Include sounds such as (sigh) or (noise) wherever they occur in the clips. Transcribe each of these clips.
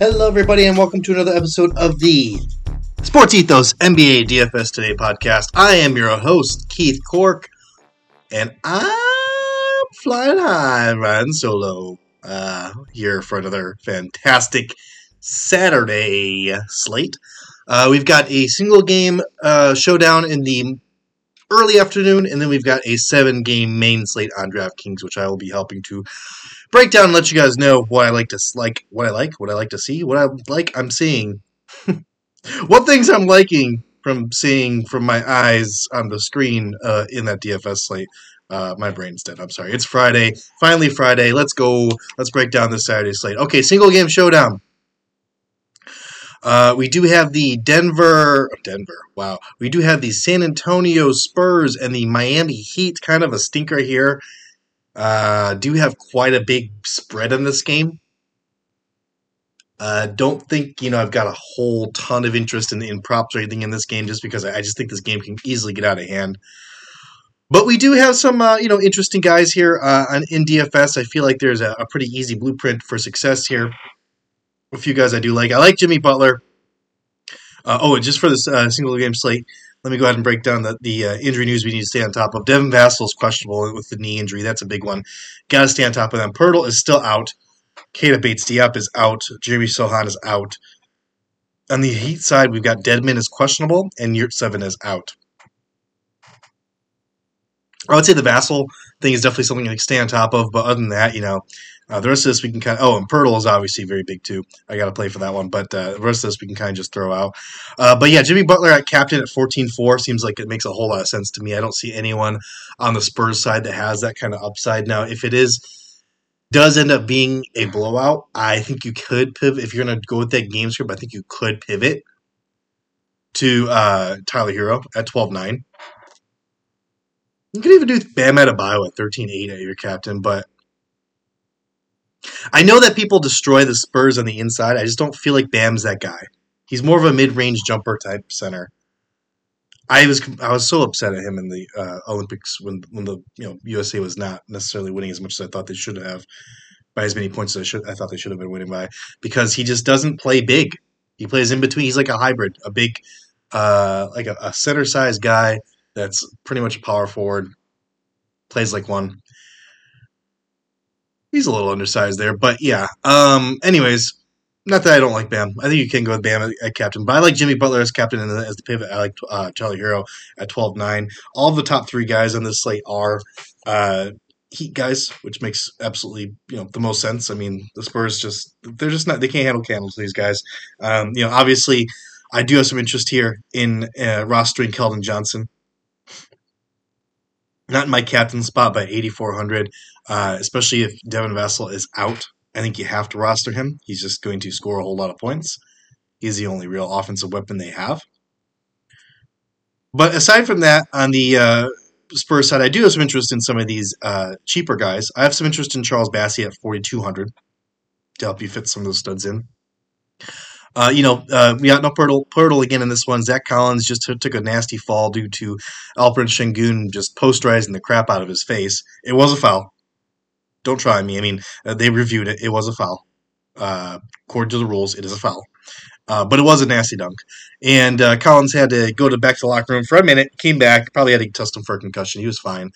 Hello, everybody, and welcome to another episode of the Sports Ethos NBA DFS Today podcast. I am your host, Keith Cork, and I'm flying high, riding solo uh, here for another fantastic Saturday slate. Uh, we've got a single game uh, showdown in the early afternoon, and then we've got a seven game main slate on DraftKings, which I will be helping to break down and let you guys know what I like to like, what I like, what I like to see, what I like I'm seeing, (laughs) what things I'm liking from seeing from my eyes on the screen uh, in that DFS slate. Uh, my brain's dead. I'm sorry. It's Friday. Finally, Friday. Let's go. Let's break down this Saturday slate. Okay, single game showdown. Uh, we do have the Denver, Denver. Wow, we do have the San Antonio Spurs and the Miami Heat. Kind of a stinker here. Uh, do have quite a big spread in this game. Uh, don't think you know I've got a whole ton of interest in, in props or anything in this game just because I, I just think this game can easily get out of hand. But we do have some uh, you know interesting guys here uh, on, in DFS. I feel like there's a, a, pretty easy blueprint for success here. A few guys I do like. I like Jimmy Butler. Uh, oh, just for this uh, single game slate, let me go ahead and break down the, the uh, injury news we need to stay on top of. Devin Vassell is questionable with the knee injury. That's a big one. Got to stay on top of them. Poeltl is still out. Keita Bates-Diop is out. Jeremy Sochan is out. On the Heat side, we've got Dedmon is questionable and Yurtseven is out. I would say the Vassell thing is definitely something to stay on top of, but other than that, you know, uh, the rest of this we can kind of. Oh, and Poeltl is obviously very big too. I got to play for that one, but uh, the rest of this we can kind of just throw out. Uh, but yeah, Jimmy Butler at captain at 14-4 seems like it makes a whole lot of sense to me. I don't see anyone on the Spurs side that has that kind of upside. Now, if it is does end up being a blowout, I think you could pivot if you're going to go with that game script. I think you could pivot to uh, Tyler Herro at 12-9. You could even do Bam Adebayo at 13-8 at your captain, but I know that people destroy the Spurs on the inside. I just don't feel like Bam's that guy. He's more of a mid-range jumper type center. I was I was so upset at him in the uh, Olympics when when the you know USA was not necessarily winning as much as I thought they should have by as many points as I should I thought they should have been winning by because he just doesn't play big. He plays in between. He's like a hybrid, a big uh, like a, a center sized guy that's pretty much a power forward. Plays like one he's a little undersized there, but yeah. Um, anyways, not that I don't like Bam. I think you can go with Bam at, at captain, but I like Jimmy Butler as captain and as the pivot. I like uh, Charlie Herro at 12-9. All the top three guys on this slate are uh, Heat guys, which makes absolutely you know the most sense. I mean, the Spurs just they're just not they can't handle candles. These guys, um, you know, obviously. I do have some interest here in uh, rostering Keldon Johnson not in my captain spot, but 8,400, uh, especially if Devin Vassell is out. I think you have to roster him. He's just going to score a whole lot of points. He's the only real offensive weapon they have. But aside from that, on the uh, Spurs side, I do have some interest in some of these uh, cheaper guys. I have some interest in Charles Bassey at 4,200 to help you fit some of those studs in. Uh, you know, uh, we got no Poeltl again in this one. Zach Collins just t- took a nasty fall due to Alperen Sengun just posterizing the crap out of his face. It was a foul. Don't try me. I mean, uh, they reviewed it. It was a foul. Uh, according to the rules, it is a foul. Uh, but it was a nasty dunk. And uh, Collins had to go to back to the locker room for a minute, came back, probably had to test him for a concussion. He was fine.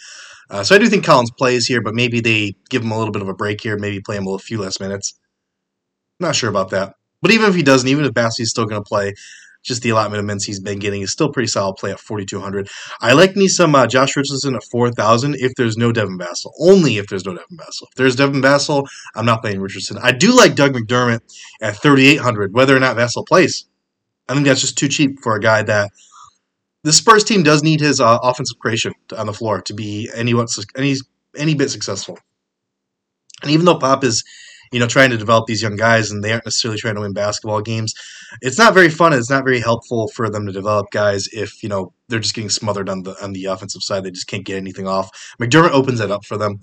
so I do think Collins plays here, but maybe they give him a little bit of a break here, maybe play him a few less minutes. Not sure about that. But even if he doesn't, even if Bassey's still going to play, just the allotment of minutes he's been getting is still pretty solid play at 4,200. I like me some uh, Josh Richardson at 4,000 if there's no Devin Vassell. Only if there's no Devin Vassell. If there's Devin Vassell, I'm not playing Richardson. I do like Doug McDermott at 3,800, whether or not Vassell plays. I think that's just too cheap for a guy that the Spurs team does need his uh, offensive creation on the floor to be any, any, any bit successful. And even though Pop is you know, trying to develop these young guys and they aren't necessarily trying to win basketball games. It's not very fun. It's not very helpful for them to develop guys if, you know, they're just getting smothered on the on the offensive side. They just can't get anything off. McDermott opens that up for them.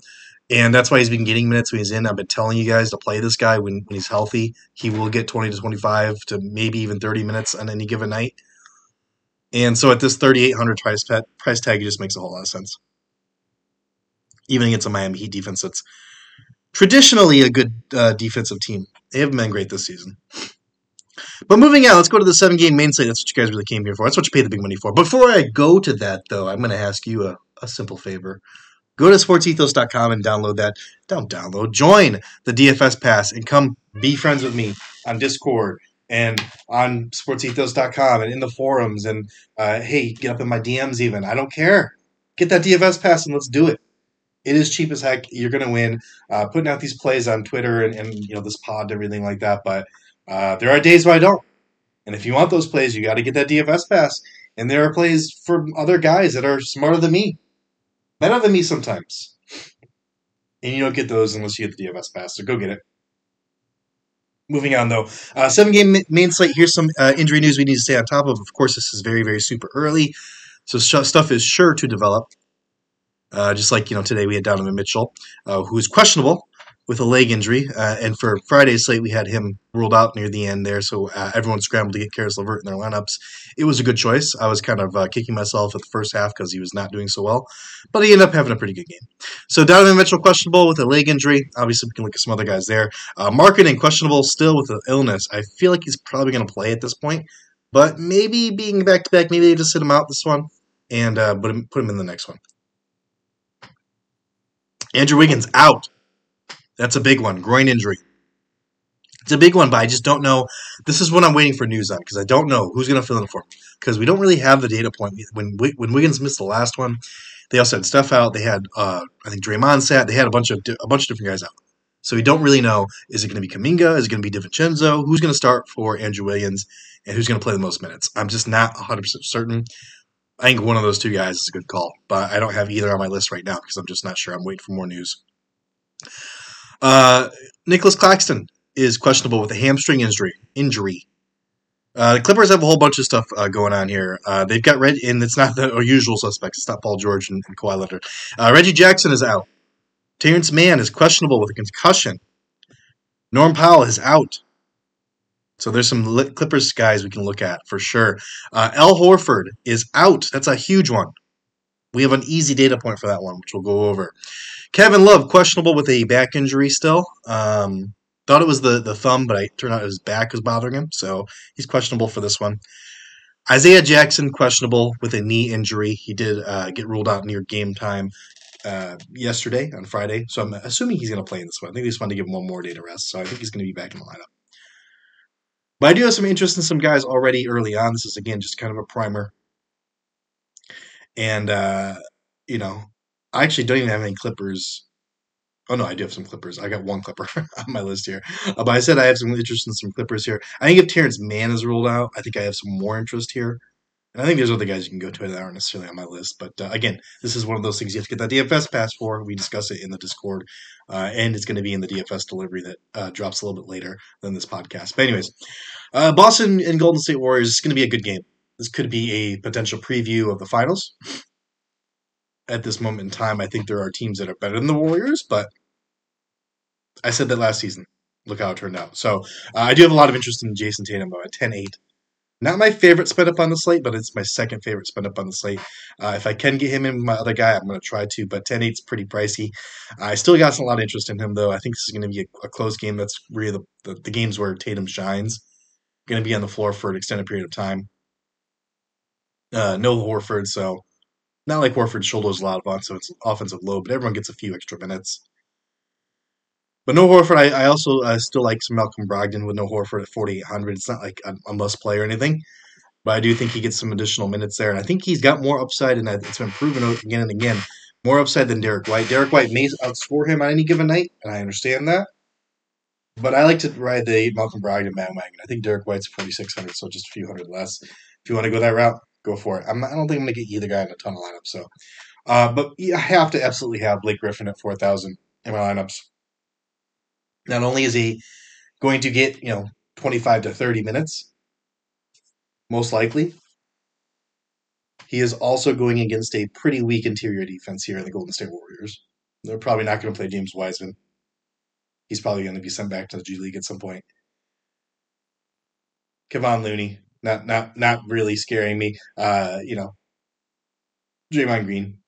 And that's why he's been getting minutes when he's in. I've been telling you guys to play this guy when, when he's healthy. He will get 20 to 25 to maybe even 30 minutes on any given night. And so at this 3,800 price, price tag, it just makes a whole lot of sense. Even against a Miami Heat defense that's traditionally a good uh, defensive team. They haven't been great this season. But moving on, let's go to the seven game main slate. That's what you guys really came here for. That's what you paid the big money for. Before I go to that, though, I'm going to ask you a, a simple favor. Go to sportsethos.com and download that. Don't download, join the DFS Pass and come be friends with me on Discord and on sportsethos.com and in the forums. And uh, hey, get up in my DMs even. I don't care. Get that DFS Pass and let's do it. It is cheap as heck. You're going to win. Uh, putting out these plays on Twitter and, and you know this pod and everything like that. But uh, there are days where I don't. And if you want those plays, you got to get that DFS pass. And there are plays for other guys that are smarter than me, better than me sometimes. And you don't get those unless you get the DFS pass. So go get it. Moving on though, uh, seven game main slate. Here's some uh, injury news we need to stay on top of. Of course, this is very very super early, so stuff is sure to develop. Uh, just like you know, today we had Donovan Mitchell, uh, who is questionable with a leg injury. Uh, and for Friday's slate, we had him ruled out near the end there, so uh, everyone scrambled to get Caris LeVert in their lineups. It was a good choice. I was kind of uh, kicking myself at the first half because he was not doing so well, but he ended up having a pretty good game. So Donovan Mitchell questionable with a leg injury. Obviously, we can look at some other guys there. Uh, Markkanen questionable still with an illness. I feel like he's probably going to play at this point, but maybe being back to back, maybe they just sit him out this one and uh, put him put him in the next one. Andrew Wiggins out that's a big one. Groin injury. It's a big one, but I just don't know. This is what I'm waiting for news on because I don't know who's going to fill in for because we don't really have the data point. When when Wiggins missed the last one, they also had stuff out. They had uh, I think Draymond sat. They had a bunch of a bunch of different guys out. So we don't really know. Is it going to be Kuminga? Is it going to be DiVincenzo? Who's going to start for Andrew Wiggins? And who's going to play the most minutes? I'm just not 100% certain. I think one of those two guys is a good call, but I don't have either on my list right now because I'm just not sure. I'm waiting for more news. Uh, Nicholas Claxton is questionable with a hamstring injury. Injury. Uh, the Clippers have a whole bunch of stuff uh, going on here. Uh, they've got Red, and it's not the usual suspects. It's not Paul George and, and Kawhi Leonard. Uh, Reggie Jackson is out. Terance Mann is questionable with a concussion. Norm Powell is out. So there's some Clippers guys we can look at for sure. Uh, Horford is out. That's a huge one. We have an easy data point for that one, which we'll go over. Kevin Love questionable with a back injury still. Um, thought it was the the thumb, but it turned out his back was bothering him, so he's questionable for this one. Isaiah Jackson questionable with a knee injury. He did uh, get ruled out near game time uh, yesterday on Friday, so I'm assuming he's going to play in this one. I think they just wanted to give him one more day to rest, so I think he's going to be back in the lineup. But I do have some interest in some guys already early on. This is again just kind of a primer, and uh, you know I actually don't even have any Clippers. Oh no, I do have some Clippers. I got one Clipper (laughs) on my list here, uh, but I said I have some interest in some Clippers here. I think if Terance Mann is ruled out, I think I have some more interest here. And I think there's other guys you can go to that aren't necessarily on my list. But uh, again, this is one of those things you have to get that DFS pass for. We discuss it in the Discord, uh, and it's going to be in the DFS delivery that uh, drops a little bit later than this podcast. But anyways, uh, Boston and Golden State Warriors is going to be a good game. This could be a potential preview of the finals at this moment in time, I think there are teams that are better than the Warriors, but I said that last season. Look how it turned out. So uh, I do have a lot of interest in Jayson Tatum at 10 8. Not my favorite spin up on the slate, but it's my second favorite spin up on the slate. Uh, if I can get him in with my other guy, I'm going to try to, but 10 8 is pretty pricey. I still got a lot of interest in him, though. I think this is going to be a, a close game. That's really the, the, the games where Tatum shines. Going to be on the floor for an extended period of time. Uh, no Horford, so not like Horford shoulders a lot of offensive, offensive load, but everyone gets a few extra minutes. But no Horford, I, I also still like some Malcolm Brogdon with no Horford at 4,800. It's not like a, a, must play or anything, but I do think he gets some additional minutes there. And I think he's got more upside, and it's been proven again and again more upside than Derek White. Derek White may outscore him on any given night, and I understand that. But I like to ride the Malcolm Brogdon bandwagon. I think Derek White's 4,600, so just a few hundred less. If you want to go that route, go for it. I'm, I do not think I'm going to get either guy in a ton of lineups. So, uh, but I have to absolutely have Blake Griffin at 4,000 in my lineups. Not only is he going to get, you know, 25 to 30 minutes, most likely, he is also going against a pretty weak interior defense here in the Golden State Warriors. They're probably not going to play James Wiseman. He's probably going to be sent back to the G League at some point. Kevon Looney, not not not really scaring me. Uh, you know, Draymond Green.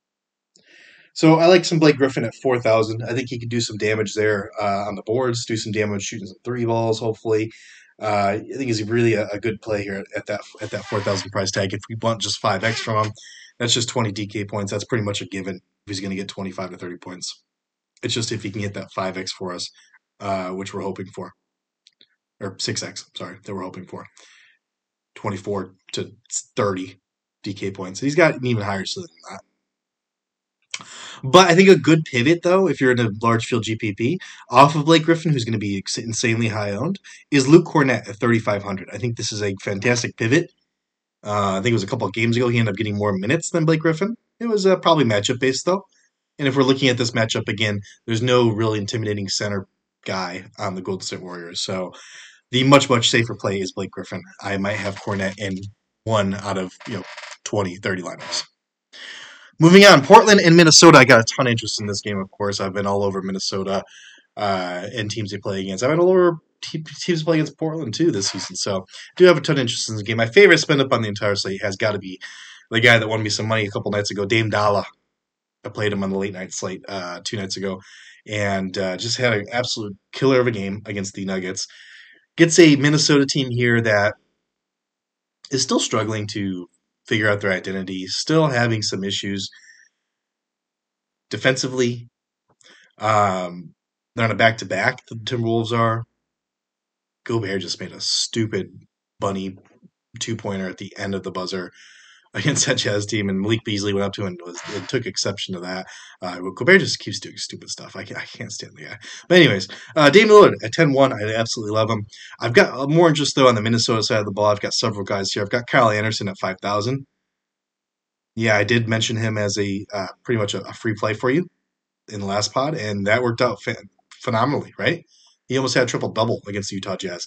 So I like some Blake Griffin at 4,000. I think he could do some damage there uh, on the boards, do some damage shooting some three balls, hopefully. Uh, I think he's really a, a, good play here at that at that 4,000 price tag. If we want just 5x from him, that's just 20 DK points. That's pretty much a given if he's going to get 25 to 30 points. It's just if he can get that 5x for us, uh, which we're hoping for. Or 6x, sorry, that we're hoping for. 24 to 30 DK points. He's got an even higher than that. But I think a good pivot, though, if you're in a large field GPP, off of Blake Griffin, who's going to be insanely high owned, is Luke Kornet at 3,500. I think this is a fantastic pivot. Uh, I think it was a couple of games ago he ended up getting more minutes than Blake Griffin. It was uh, probably matchup based, though. And if we're looking at this matchup again, there's no really intimidating center guy on the Golden State Warriors. So the much, much safer play is Blake Griffin. I might have Cornett in one out of, you know, 20, 30 lineups. Moving on, Portland and Minnesota. I got a ton of interest in this game, of course. I've been all over Minnesota uh, and teams they play against. I've been all over teams play against Portland too this season. So I do have a ton of interest in the game. My favorite spend up on the entire slate has got to be the guy that won me some money a couple nights ago, Dame Dolla. I played him on the late night slate uh, two nights ago, and uh, just had an absolute killer of a game against the Nuggets. Gets a Minnesota team here that is still struggling to figure out their identity, still having some issues defensively. Um, they're on a back to back. The Timberwolves are. Gobert just made a stupid bunny two pointer at the end of the buzzer against that Jazz team, and Malik Beasley went up to him and, was, took exception to that. Uh, Gobert just keeps doing stupid stuff. I, I can't stand the guy. But anyways, uh, Dame Lillard at 10-1, I absolutely love him. I've got more interest, though, on the Minnesota side of the ball. I've got several guys here. I've got Kyle Anderson at 5,000. Yeah, I did mention him as a uh, pretty much a, a, free play for you in the last pod, and that worked out phenomenally, right? He almost had a triple double against the Utah Jazz.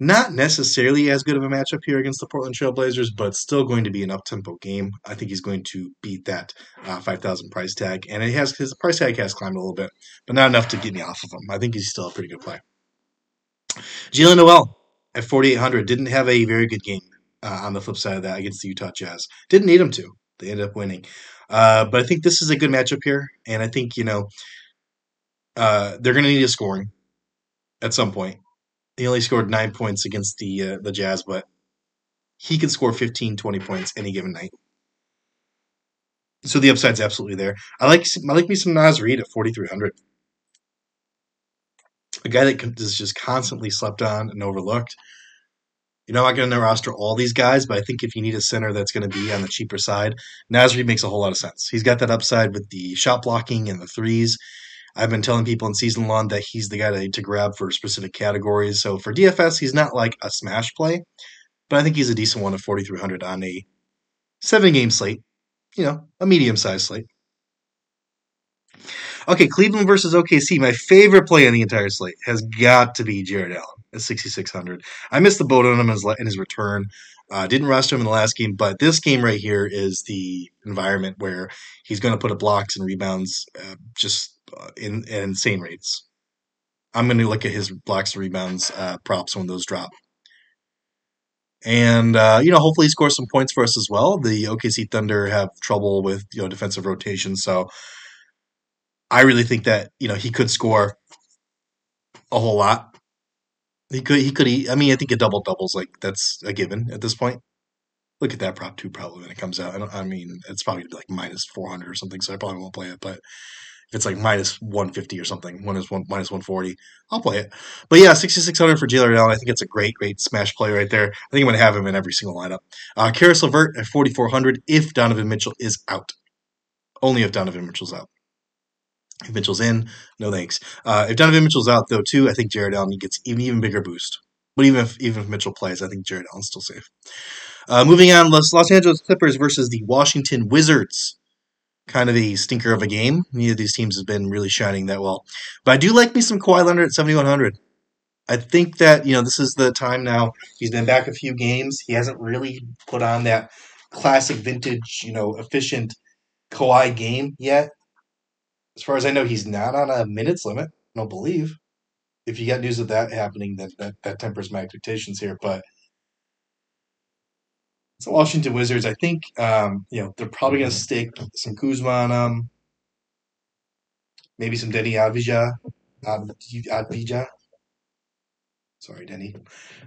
Not necessarily as good of a matchup here against the Portland Trailblazers, but still going to be an up tempo game. I think he's going to beat that uh, 5,000 price tag. And it has his price tag has climbed a little bit, but not enough to get me off of him. I think he's still a pretty good play. Jaylen Nowell at 4,800 didn't have a very good game uh, on the flip side of that against the Utah Jazz. Didn't need him to. They ended up winning. Uh, but I think this is a good matchup here. And I think, you know, uh, they're going to need a scoring at some point. He only scored nine points against the uh, the Jazz, but he can score 15, 20 points any given night. So the upside's absolutely there. I like I like me some Naz Reid at 4,300. A guy that is just constantly slept on and overlooked. You know, I'm not going to roster all these guys, but I think if you need a center that's going to be on the cheaper side, Naz Reid makes a whole lot of sense. He's got that upside with the shot blocking and the threes. I've been telling people in season long that he's the guy to, to grab for specific categories. So for DFS, he's not like a smash play, but I think he's a decent one at 4,300 on a seven game slate, you know, a medium sized slate. Okay, Cleveland versus OKC. My favorite play on the entire slate has got to be Jarrett Allen at 6,600. I missed the boat on him in his, return. Uh, didn't roster him in the last game, but this game right here is the environment where he's going to put up blocks and rebounds uh, just in, in insane rates. I'm going to look at his blocks rebounds uh, props when those drop. And uh, you know, hopefully, he scores some points for us as well. The OKC Thunder have trouble with you know defensive rotation, so I really think that you know he could score a whole lot. He could. He could. he, I mean, I think a double doubles like that's a given at this point. Look at that prop too, probably when it comes out. I, I mean, it's probably like minus four hundred or something, so I probably won't play it. But if it's like minus 150 or something, one minus 140, I'll play it. But yeah, 6600 for Jalen Allen. I think it's a great, great smash play right there. I think I'm going to have him in every single lineup. Uh, Caris LeVert at 4400 if Donovan Mitchell is out. Only if Donovan Mitchell's out. If Mitchell's in, no thanks. Uh, if Donovan Mitchell's out though too, I think Jarrett Allen gets even even bigger boost. But even if even if Mitchell plays, I think Jarrett Allen's still safe. Uh, moving on, Los, Los Angeles Clippers versus the Washington Wizards kind of a stinker of a mm. game. Neither of these teams has been really shining that well. But I do like me some Kawhi Leonard at 7,100. I think that, you know, this is the time now. He's been back a few games. He hasn't really put on that classic vintage, you know, efficient Kawhi game yet. As far as I know, he's not on a minutes limit. I don't believe. If you got news of that happening, that, that, that tempers my expectations here. But so Washington Wizards, I think um, you know they're probably going to stick some Kuzma on them. maybe some Deni Avdija. Avdija. Sorry, Deni.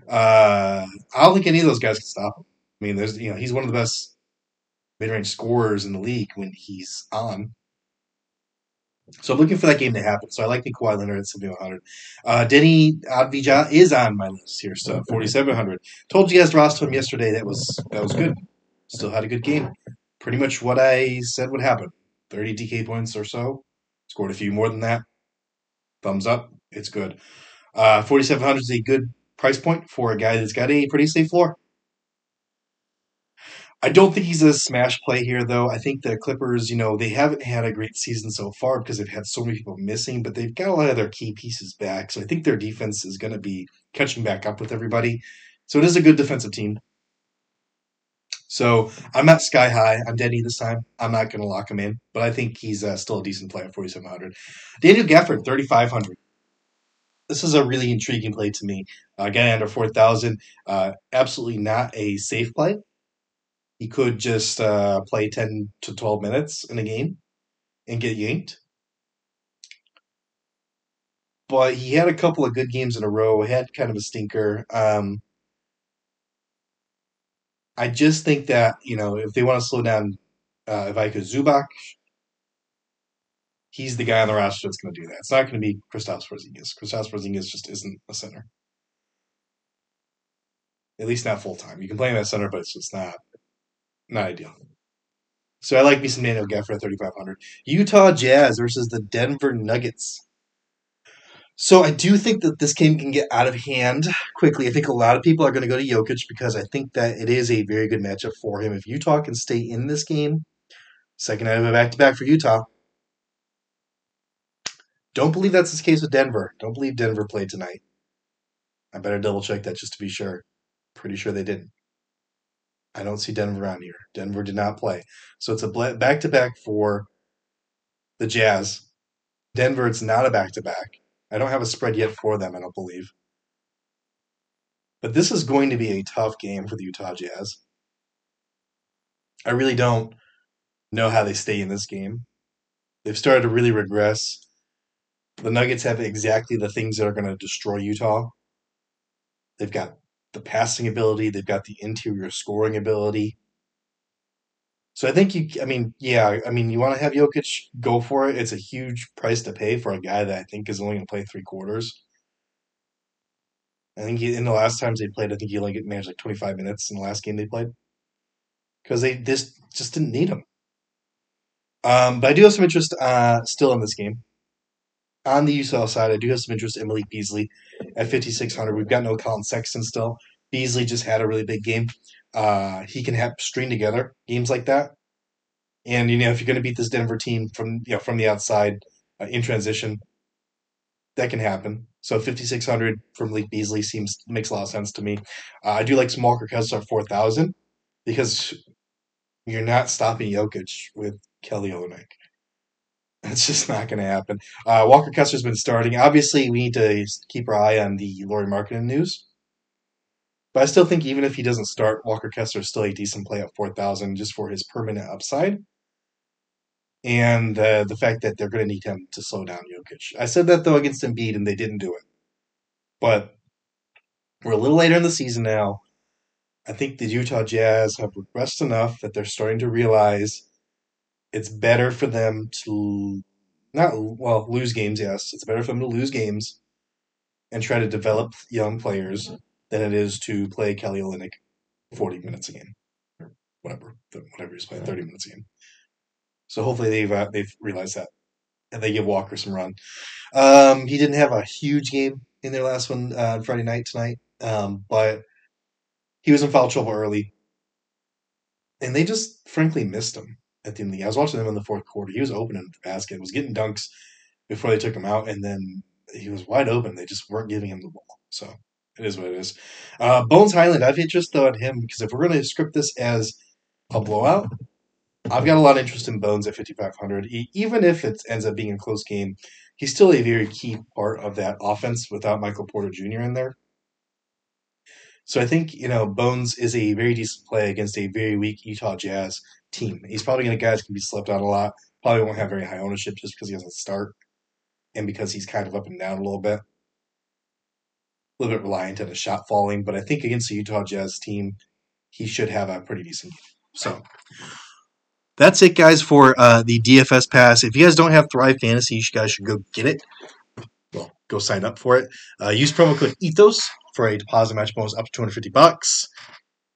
Uh, I don't think any of those guys can stop him. I mean, there's you know he's one of the best mid-range scorers in the league when he's on. So I'm looking for that game to happen. So I like the Kawhi Leonard at 7,100. Uh, Deni Avdija is on my list here, so 4,700. Told you guys to roster him yesterday. That was that was good. Still had a good game. Pretty much what I said would happen. 30 DK points or so. Scored a few more than that. Thumbs up. It's good. Uh, 4,700 is a good price point for a guy that's got a pretty safe floor. I don't think he's a smash play here, though. I think the Clippers, you know, they haven't had a great season so far because they've had so many people missing, but they've got a lot of their key pieces back. So I think their defense is going to be catching back up with everybody. So it is a good defensive team. So I'm not sky high on Deni this time. I'm not going to lock him in, but I think he's uh, still a decent play at 4,700. Daniel Gafford, 3,500. This is a really intriguing play to me. Uh, guy under 4,000. Uh, absolutely not a safe play he could just uh, play 10 to 12 minutes in a game and get yanked. But he had a couple of good games in a row, had kind of a stinker. Um, I just think that, you know, if they want to slow down uh, Ivica Zubac, he's the guy on the roster that's going to do that. It's not going to be Kristaps Porzingis. Kristaps Porzingis just isn't a center. At least not full time. You can play him at center, but it's just not not ideal. So I like me some Daniel Gafford at 3,500. Utah Jazz versus the Denver Nuggets. So I do think that this game can get out of hand quickly. I think a lot of people are going to go to Jokic because I think that it is a very good matchup for him. If Utah can stay in this game, second night of a back to back for Utah. Don't believe that's the case with Denver. Don't believe Denver played tonight. I better double check that just to be sure. Pretty sure they didn't. I don't see Denver on here. Denver did not play. So it's a back to back for the Jazz. Denver, it's not a back to back. I don't have a spread yet for them, I don't believe. But this is going to be a tough game for the Utah Jazz. I really don't know how they stay in this game. They've started to really regress. The Nuggets have exactly the things that are going to destroy Utah. They've got the passing ability, they've got the interior scoring ability. So I think you, I mean, yeah, I mean, you want to have Jokic go for it. It's a huge price to pay for a guy that I think is only going to play three quarters. I think he, in the last times they played, I think he only managed like 25 minutes in the last game they played because they just just didn't need him. Um, but I do have some interest uh, still in this game on the Utah side, I do have some interest in Malik Beasley at 5,600. We've got no Collin Sexton still. Beasley just had a really big game. Uh, he can have string together games like that. And you know, if you're going to beat this Denver team from you know from the outside uh, in transition, that can happen. So 5,600 from Malik Beasley seems makes a lot of sense to me. Uh, I do like some Walker Kessler 4,000 because you're not stopping Jokic with Kelly Olynyk. (laughs) That's just not going to happen. Uh, Walker Kessler's been starting. Obviously, we need to keep our eye on the Lauri Markkanen news. But I still think even if he doesn't start, Walker Kessler is still a decent play at 4,000 just for his permanent upside. And uh, the fact that they're going to need him to slow down Jokic. I said that, though, against Embiid, and they didn't do it. But we're a little later in the season now. I think the Utah Jazz have regressed enough that they're starting to realize it's better for them to not well lose games. Yes, it's better for them to lose games and try to develop young players than it is to play Kelly Olynyk forty minutes a game or whatever whatever he's playing thirty minutes a game. So hopefully they've uh, they've realized that and they give Walker some run. Um, he didn't have a huge game in their last one uh, Friday night tonight, um, but he was in foul trouble early, and they just frankly missed him at the end of the game. I was watching them in the fourth quarter. He was open in the basket, was getting dunks before they took him out, and then he was wide open. They just weren't giving him the ball. So it is what it is. Uh, Bones Hyland, I've interest though in him because if we're going to script this as a blowout, I've got a lot of interest in Bones at 5,500. even if it ends up being a close game, he's still a very key part of that offense without Michael Porter Jr. in there. So I think, you know, Bones is a very decent play against a very weak Utah Jazz team. He's probably going to guys can be slept on a lot. Probably won't have very high ownership just because he doesn't start. and because he's kind of up and down a little bit. A little bit reliant on his shot falling, but I think against the Utah Jazz team, he should have a pretty decent game. So that's it, guys, for uh, the DFS pass. If you guys don't have Thrive Fantasy, you guys should go get it. Well, go sign up for it. Uh, use promo code ETHOS for a deposit match bonus up to 250 bucks.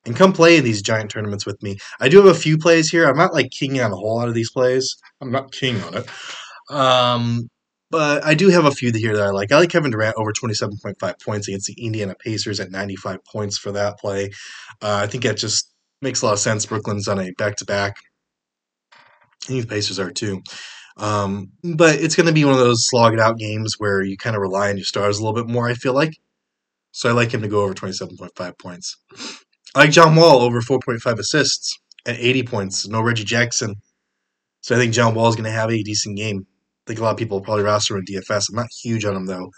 And come play in these giant tournaments with me. I do have a few plays here. I'm not like king on a whole lot of these plays. I'm not king on it. Um, but I do have a few here that I like. I like Kevin Durant over 27.5 points against the Indiana Pacers at 95 points for that play. Uh, I think that just makes a lot of sense. Brooklyn's on a back to back. I the Pacers are too. Um, but it's going to be one of those slog it out games where you kind of rely on your stars a little bit more, I feel like. So I like him to go over 27.5 points. I like John Wall over 4.5 assists at 80 points. No Reggie Jackson. So I think John Wall is going to have a decent game. I think a lot of people probably roster in DFS. I'm not huge on him, though,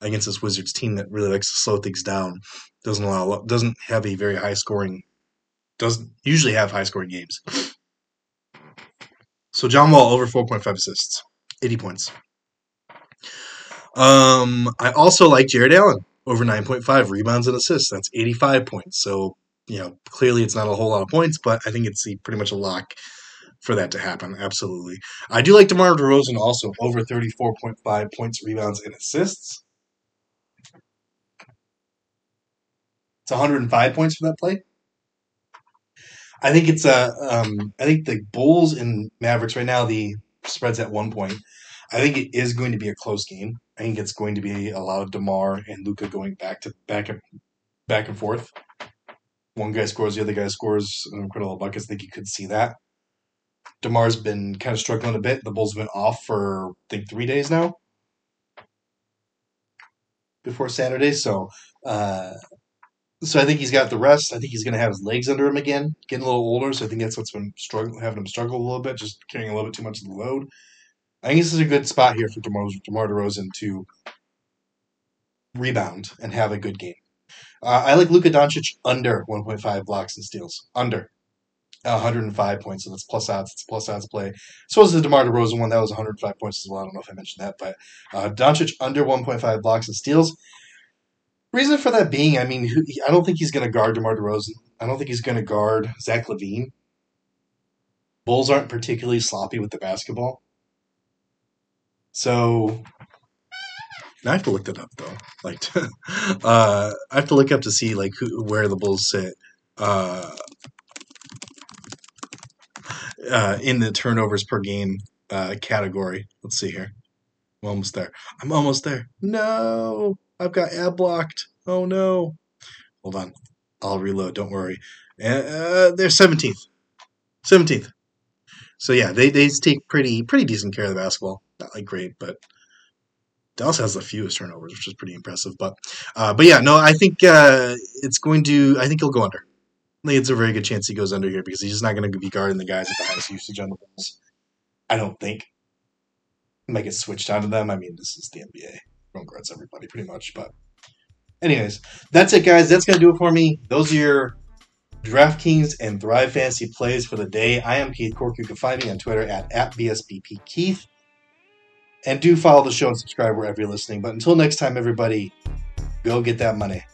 against this Wizards team that really likes to slow things down. Doesn't allow, doesn't have a very high scoring, doesn't usually have high scoring games. So John Wall over 4.5 assists, 80 points. Um, I also like Jarrett Allen over 9.5 rebounds and assists. That's 85 points. So, you know, clearly it's not a whole lot of points, but I think it's pretty much a lock for that to happen. Absolutely. I do like DeMar DeRozan also over 34.5 points, rebounds, and assists. It's 105 points for that play. I think it's a. Um, I think the Bulls and Mavericks right now the spreads at one point. I think it is going to be a close game. I think it's going to be a lot of Demar and Luka going back to back and back and forth. One guy scores, the other guy scores an incredible buckets. I think you could see that. Demar's been kind of struggling a bit. The Bulls have been off for I think three days now before Saturday, so uh, so I think he's got the rest. I think he's going to have his legs under him again, getting a little older. So I think that's what's been struggling, having him struggle a little bit, just carrying a little bit too much of the load. I think this is a good spot here for DeMar, DeMar DeRozan to rebound and have a good game. Uh, I like Luka Doncic under 1.5 blocks and steals. Under 105 points, so that's plus odds. It's plus odds play. So was the DeMar DeRozan one. That was 105 points as well. I don't know if I mentioned that, but uh, Doncic under 1.5 blocks and steals. Reason for that being, I mean, I don't think he's going to guard DeMar DeRozan. I don't think he's going to guard Zach LaVine. Bulls aren't particularly sloppy with the basketball. So I have to look that up though. Like, (laughs) uh, I have to look up to see like who, where the Bulls sit uh, uh, in the turnovers per game uh, category. Let's see here. I'm almost there. I'm almost there. No. I've got ad blocked. Oh no. Hold on. I'll reload. Don't worry. Uh, they're 17th. 17th. So yeah, they, they take pretty pretty decent care of the basketball. Not like great, but Dallas has the fewest turnovers, which is pretty impressive. But uh, but yeah, no, I think uh, it's going to. I think he'll go under. I think it's a very good chance he goes under here because he's just not going to be guarding the guys with the highest usage on the Bulls. I don't think. Might get switched onto them. I mean, this is the NBA guards everybody pretty much. But anyways, that's it, guys. That's gonna do it for me. Those are your DraftKings and Thrive Fantasy plays for the day. I am Keith Cork. You can find me on Twitter at, at BSBPKeith. And do follow the show and subscribe wherever you're listening. But until next time, everybody, go get that money.